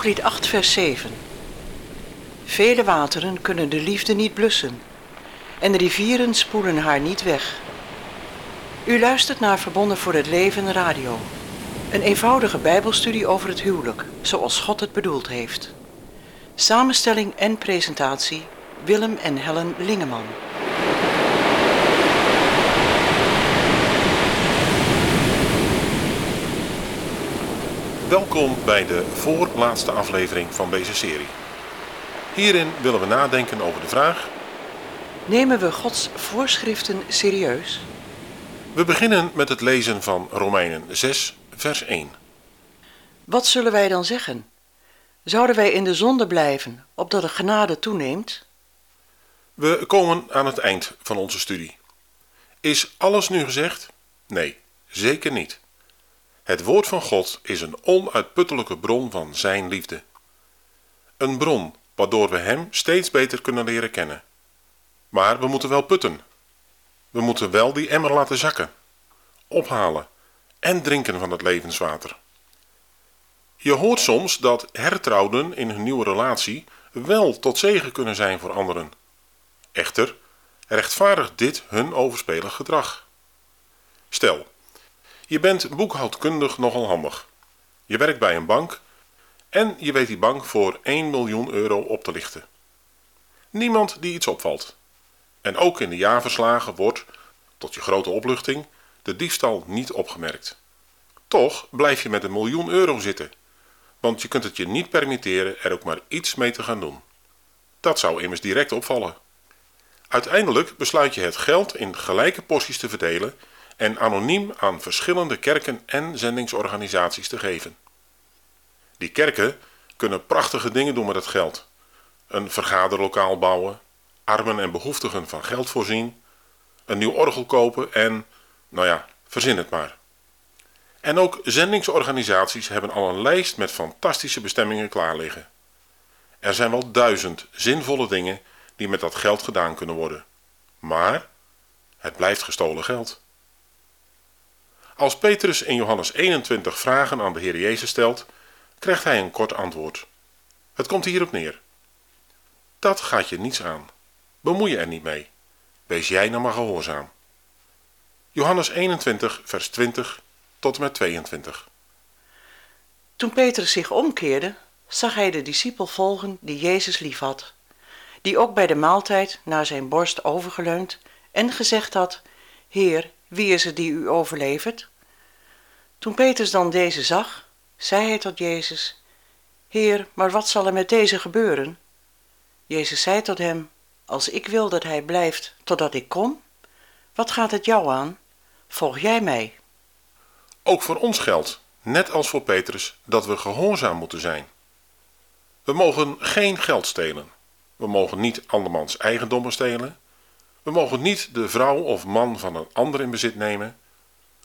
Hooglied 8, vers 7. Vele wateren kunnen de liefde niet blussen en de rivieren spoelen haar niet weg. U luistert naar Verbonden voor het Leven Radio. Een eenvoudige bijbelstudie over het huwelijk, zoals God het bedoeld heeft. Samenstelling en presentatie Willem en Helen Lingeman. Welkom bij de voorlaatste aflevering van deze serie. Hierin willen we nadenken over de vraag: Nemen we Gods voorschriften serieus? We beginnen met het lezen van Romeinen 6, vers 1. Wat zullen wij dan zeggen? Zouden wij in de zonde blijven, opdat de genade toeneemt? We komen aan het eind van onze studie. Is alles nu gezegd? Nee, zeker niet. Het woord van God is een onuitputtelijke bron van Zijn liefde. Een bron waardoor we Hem steeds beter kunnen leren kennen. Maar we moeten wel putten. We moeten wel die emmer laten zakken, ophalen en drinken van het levenswater. Je hoort soms dat hertrouwden in hun nieuwe relatie wel tot zegen kunnen zijn voor anderen. Echter, rechtvaardigt dit hun overspelig gedrag. Stel, je bent boekhoudkundig nogal handig. Je werkt bij een bank en je weet die bank voor 1 miljoen euro op te lichten. Niemand die iets opvalt. En ook in de jaarverslagen wordt, tot je grote opluchting, de diefstal niet opgemerkt. Toch blijf je met een miljoen euro zitten, want je kunt het je niet permitteren er ook maar iets mee te gaan doen. Dat zou immers direct opvallen. Uiteindelijk besluit je het geld in gelijke porties te verdelen en anoniem aan verschillende kerken en zendingsorganisaties te geven. Die kerken kunnen prachtige dingen doen met het geld. Een vergaderlokaal bouwen, armen en behoeftigen van geld voorzien, een nieuw orgel kopen en, nou ja, verzin het maar. En ook zendingsorganisaties hebben al een lijst met fantastische bestemmingen klaar liggen. Er zijn wel duizend zinvolle dingen die met dat geld gedaan kunnen worden. Maar het blijft gestolen geld. Als Petrus in Johannes 21 vragen aan de Heer Jezus stelt, krijgt hij een kort antwoord. Het komt hierop neer. Dat gaat je niets aan. Bemoei je er niet mee. Wees jij nou maar gehoorzaam. Johannes 21, vers 20 tot en met 22. Toen Petrus zich omkeerde, zag hij de discipel volgen die Jezus liefhad, die ook bij de maaltijd naar zijn borst overgeleund en gezegd had: Heer, wie is het die u overlevert? Toen Petrus dan deze zag, zei hij tot Jezus: Heer, maar wat zal er met deze gebeuren? Jezus zei tot hem: Als ik wil dat hij blijft totdat ik kom, wat gaat het jou aan? Volg jij mij. Ook voor ons geldt, net als voor Petrus, dat we gehoorzaam moeten zijn. We mogen geen geld stelen. We mogen niet andermans eigendommen stelen. We mogen niet de vrouw of man van een ander in bezit nemen.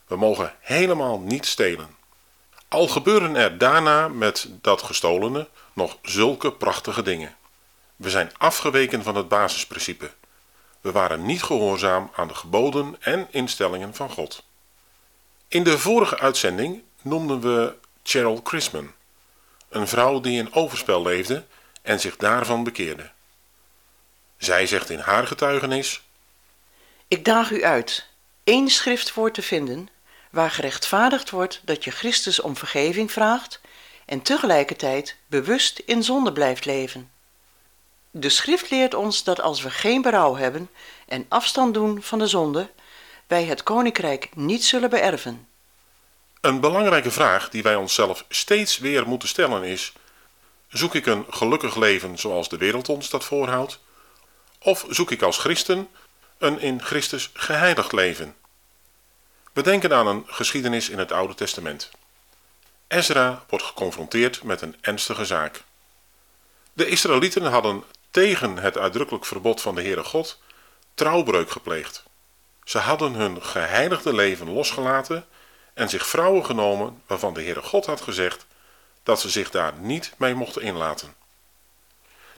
We mogen helemaal niet stelen. Al gebeuren er daarna met dat gestolene nog zulke prachtige dingen. We zijn afgeweken van het basisprincipe. We waren niet gehoorzaam aan de geboden en instellingen van God. In de vorige uitzending noemden we Cheryl Chrisman, een vrouw die in overspel leefde en zich daarvan bekeerde. Zij zegt in haar getuigenis: Ik daag u uit één schriftwoord te vinden waar gerechtvaardigd wordt dat je Christus om vergeving vraagt en tegelijkertijd bewust in zonde blijft leven. De schrift leert ons dat als we geen berouw hebben en afstand doen van de zonde, wij het koninkrijk niet zullen beërven. Een belangrijke vraag die wij onszelf steeds weer moeten stellen is: zoek ik een gelukkig leven zoals de wereld ons dat voorhoudt? Of zoek ik als christen een in Christus geheiligd leven? We denken aan een geschiedenis in het Oude Testament. Ezra wordt geconfronteerd met een ernstige zaak. De Israëlieten hadden tegen het uitdrukkelijk verbod van de Heere God trouwbreuk gepleegd. Ze hadden hun geheiligde leven losgelaten en zich vrouwen genomen waarvan de Heere God had gezegd dat ze zich daar niet mee mochten inlaten.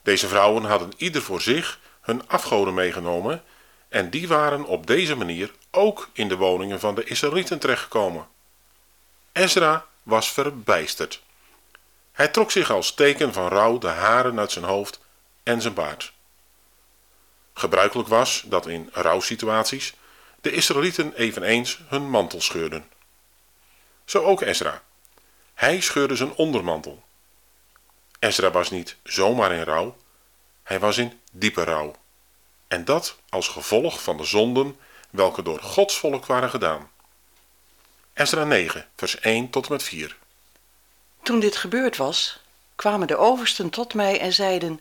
Deze vrouwen hadden ieder voor zich hun afgoden meegenomen en die waren op deze manier ook in de woningen van de Israëlieten terechtgekomen. Ezra was verbijsterd. Hij trok zich als teken van rouw de haren uit zijn hoofd en zijn baard. Gebruikelijk was dat in rouwsituaties de Israëlieten eveneens hun mantel scheurden. Zo ook Ezra. Hij scheurde zijn ondermantel. Ezra was niet zomaar in rouw, hij was in diepe rouw. En dat als gevolg van de zonden welke door Gods volk waren gedaan. Ezra 9, vers 1 tot en met 4. Toen dit gebeurd was, kwamen de oversten tot mij en zeiden: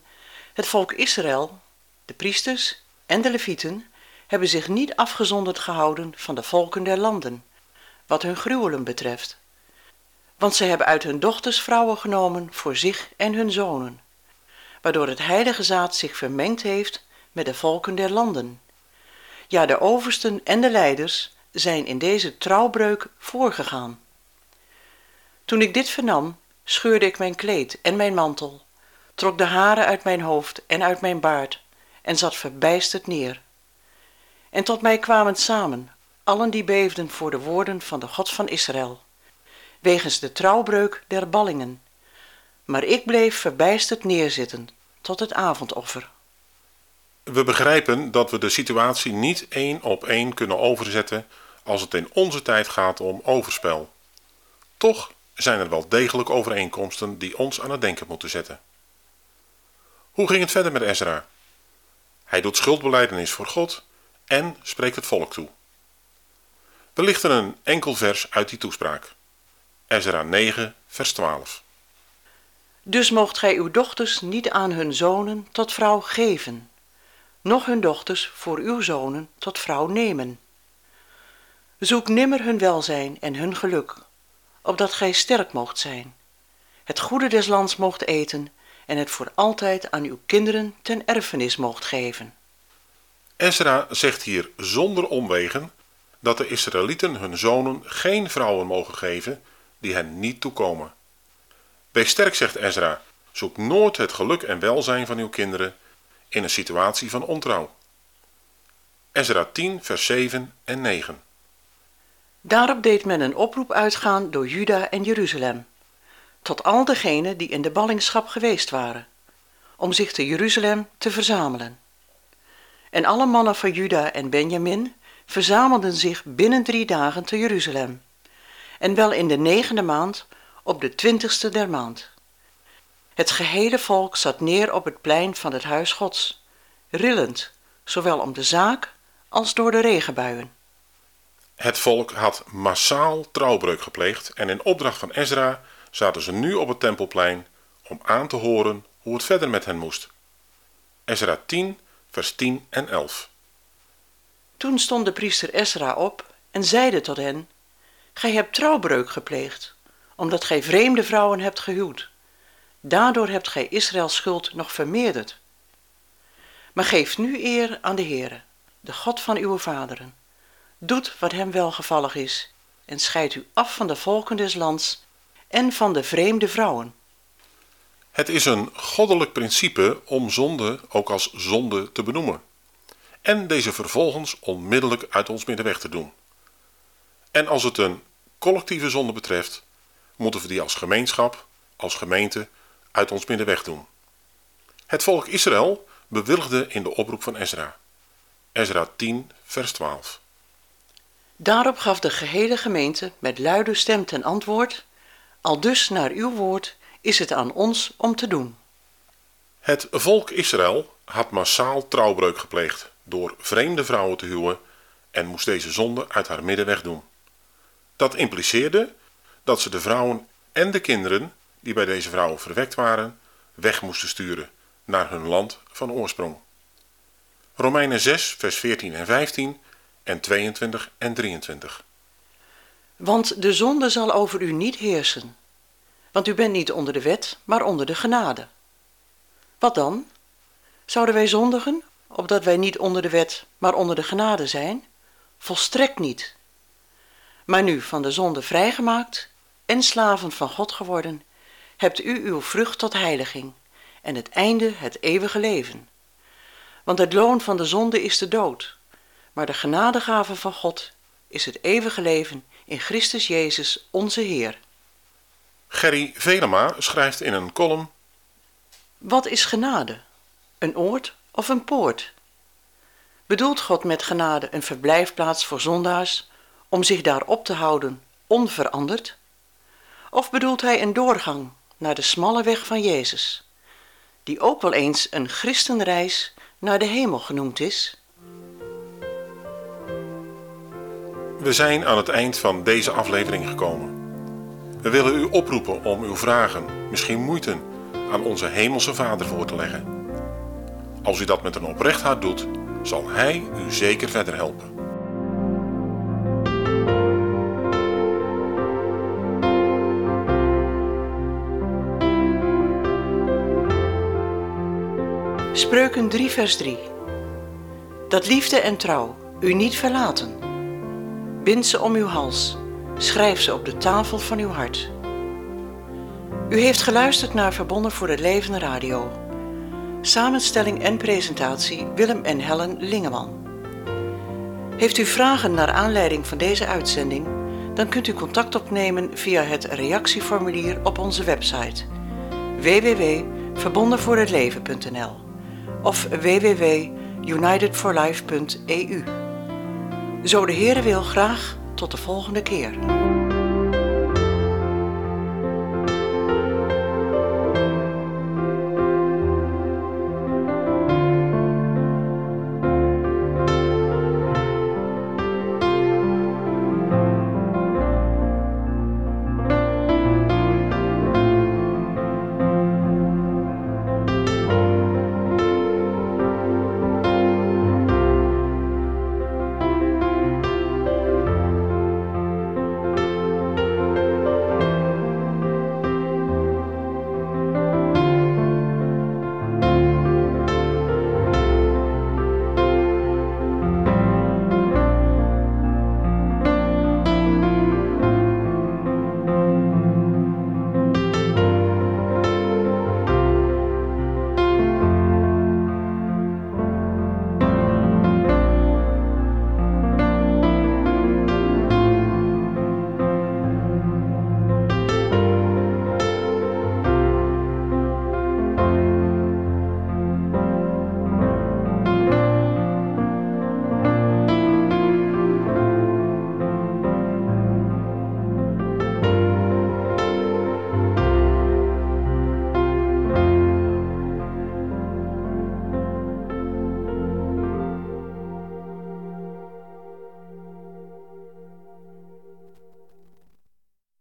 Het volk Israël, de priesters en de levieten, hebben zich niet afgezonderd gehouden van de volken der landen, wat hun gruwelen betreft. Want zij hebben uit hun dochters vrouwen genomen voor zich en hun zonen, waardoor het heilige zaad zich vermengd heeft met de volken der landen. Ja, de oversten en de leiders zijn in deze trouwbreuk voorgegaan. Toen ik dit vernam, scheurde ik mijn kleed en mijn mantel, trok de haren uit mijn hoofd en uit mijn baard en zat verbijsterd neer. En tot mij kwamen samen allen die beefden voor de woorden van de God van Israël, wegens de trouwbreuk der ballingen. Maar ik bleef verbijsterd neerzitten tot het avondoffer. We begrijpen dat we de situatie niet één op één kunnen overzetten als het in onze tijd gaat om overspel. Toch zijn er wel degelijk overeenkomsten die ons aan het denken moeten zetten. Hoe ging het verder met Ezra? Hij doet schuldbeleidenis voor God en spreekt het volk toe. We lichten een enkel vers uit die toespraak. Ezra 9, vers 12. Dus moogt gij uw dochters niet aan hun zonen tot vrouw geven, noch hun dochters voor uw zonen tot vrouw nemen. Zoek nimmer hun welzijn en hun geluk, opdat gij sterk moogt zijn, het goede des lands moogt eten en het voor altijd aan uw kinderen ten erfenis moogt geven. Ezra zegt hier zonder omwegen dat de Israëlieten hun zonen geen vrouwen mogen geven die hen niet toekomen. Wees sterk, zegt Ezra, zoek nooit het geluk en welzijn van uw kinderen in een situatie van ontrouw. Ezra 10, vers 7 en 9. Daarop deed men een oproep uitgaan door Juda en Jeruzalem, tot al degenen die in de ballingschap geweest waren, om zich te Jeruzalem te verzamelen. En alle mannen van Juda en Benjamin verzamelden zich binnen drie dagen te Jeruzalem, en wel in de negende maand, op de twintigste der maand. Het gehele volk zat neer op het plein van het huis Gods, rillend, zowel om de zaak als door de regenbuien. Het volk had massaal trouwbreuk gepleegd en in opdracht van Ezra zaten ze nu op het tempelplein om aan te horen hoe het verder met hen moest. Ezra 10, vers 10 en 11. Toen stond de priester Ezra op en zeide tot hen: Gij hebt trouwbreuk gepleegd, omdat gij vreemde vrouwen hebt gehuwd. Daardoor hebt gij Israëls schuld nog vermeerderd. Maar geef nu eer aan de Heere, de God van uw vaderen. Doet wat hem welgevallig is en scheidt u af van de volken des lands en van de vreemde vrouwen. Het is een goddelijk principe om zonde ook als zonde te benoemen en deze vervolgens onmiddellijk uit ons midden weg te doen. En als het een collectieve zonde betreft, moeten we die als gemeenschap, als gemeente, uit ons midden weg doen. Het volk Israël bewilligde in de oproep van Ezra. Ezra 10, vers 12. Daarop gaf de gehele gemeente met luide stem ten antwoord: Al dus naar uw woord is het aan ons om te doen. Het volk Israël had massaal trouwbreuk gepleegd door vreemde vrouwen te huwen en moest deze zonde uit haar midden wegdoen. Dat impliceerde dat ze de vrouwen en de kinderen die bij deze vrouwen verwekt waren, weg moesten sturen naar hun land van oorsprong. Romeinen 6, vers 14 en 15 en 22 en 23. Want de zonde zal over u niet heersen, want u bent niet onder de wet, maar onder de genade. Wat dan? Zouden wij zondigen, opdat wij niet onder de wet, maar onder de genade zijn? Volstrekt niet. Maar nu van de zonde vrijgemaakt en slaven van God geworden, hebt u uw vrucht tot heiliging en het einde het eeuwige leven. Want het loon van de zonde is de dood, maar de genadegave van God is het eeuwige leven in Christus Jezus onze Heer. Gerry Velema schrijft in een column Wat is genade? Een oord of een poort? Bedoelt God met genade een verblijfplaats voor zondaars om zich daar op te houden onveranderd? Of bedoelt hij een doorgang naar de smalle weg van Jezus, die ook wel eens een christenreis naar de hemel genoemd is? We zijn aan het eind van deze aflevering gekomen. We willen u oproepen om uw vragen, misschien moeite, aan onze Hemelse Vader voor te leggen. Als u dat met een oprecht hart doet, zal Hij u zeker verder helpen. Spreuken 3, vers 3. Dat liefde en trouw u niet verlaten. Bind ze om uw hals, schrijf ze op de tafel van uw hart. U heeft geluisterd naar Verbonden voor het Leven Radio. Samenstelling en presentatie Willem en Helen Lingeman. Heeft u vragen naar aanleiding van deze uitzending? Dan kunt u contact opnemen via het reactieformulier op onze website www.verbondenvoorhetleven.nl of www.unitedforlife.eu. Zo de Heere wil graag tot de volgende keer.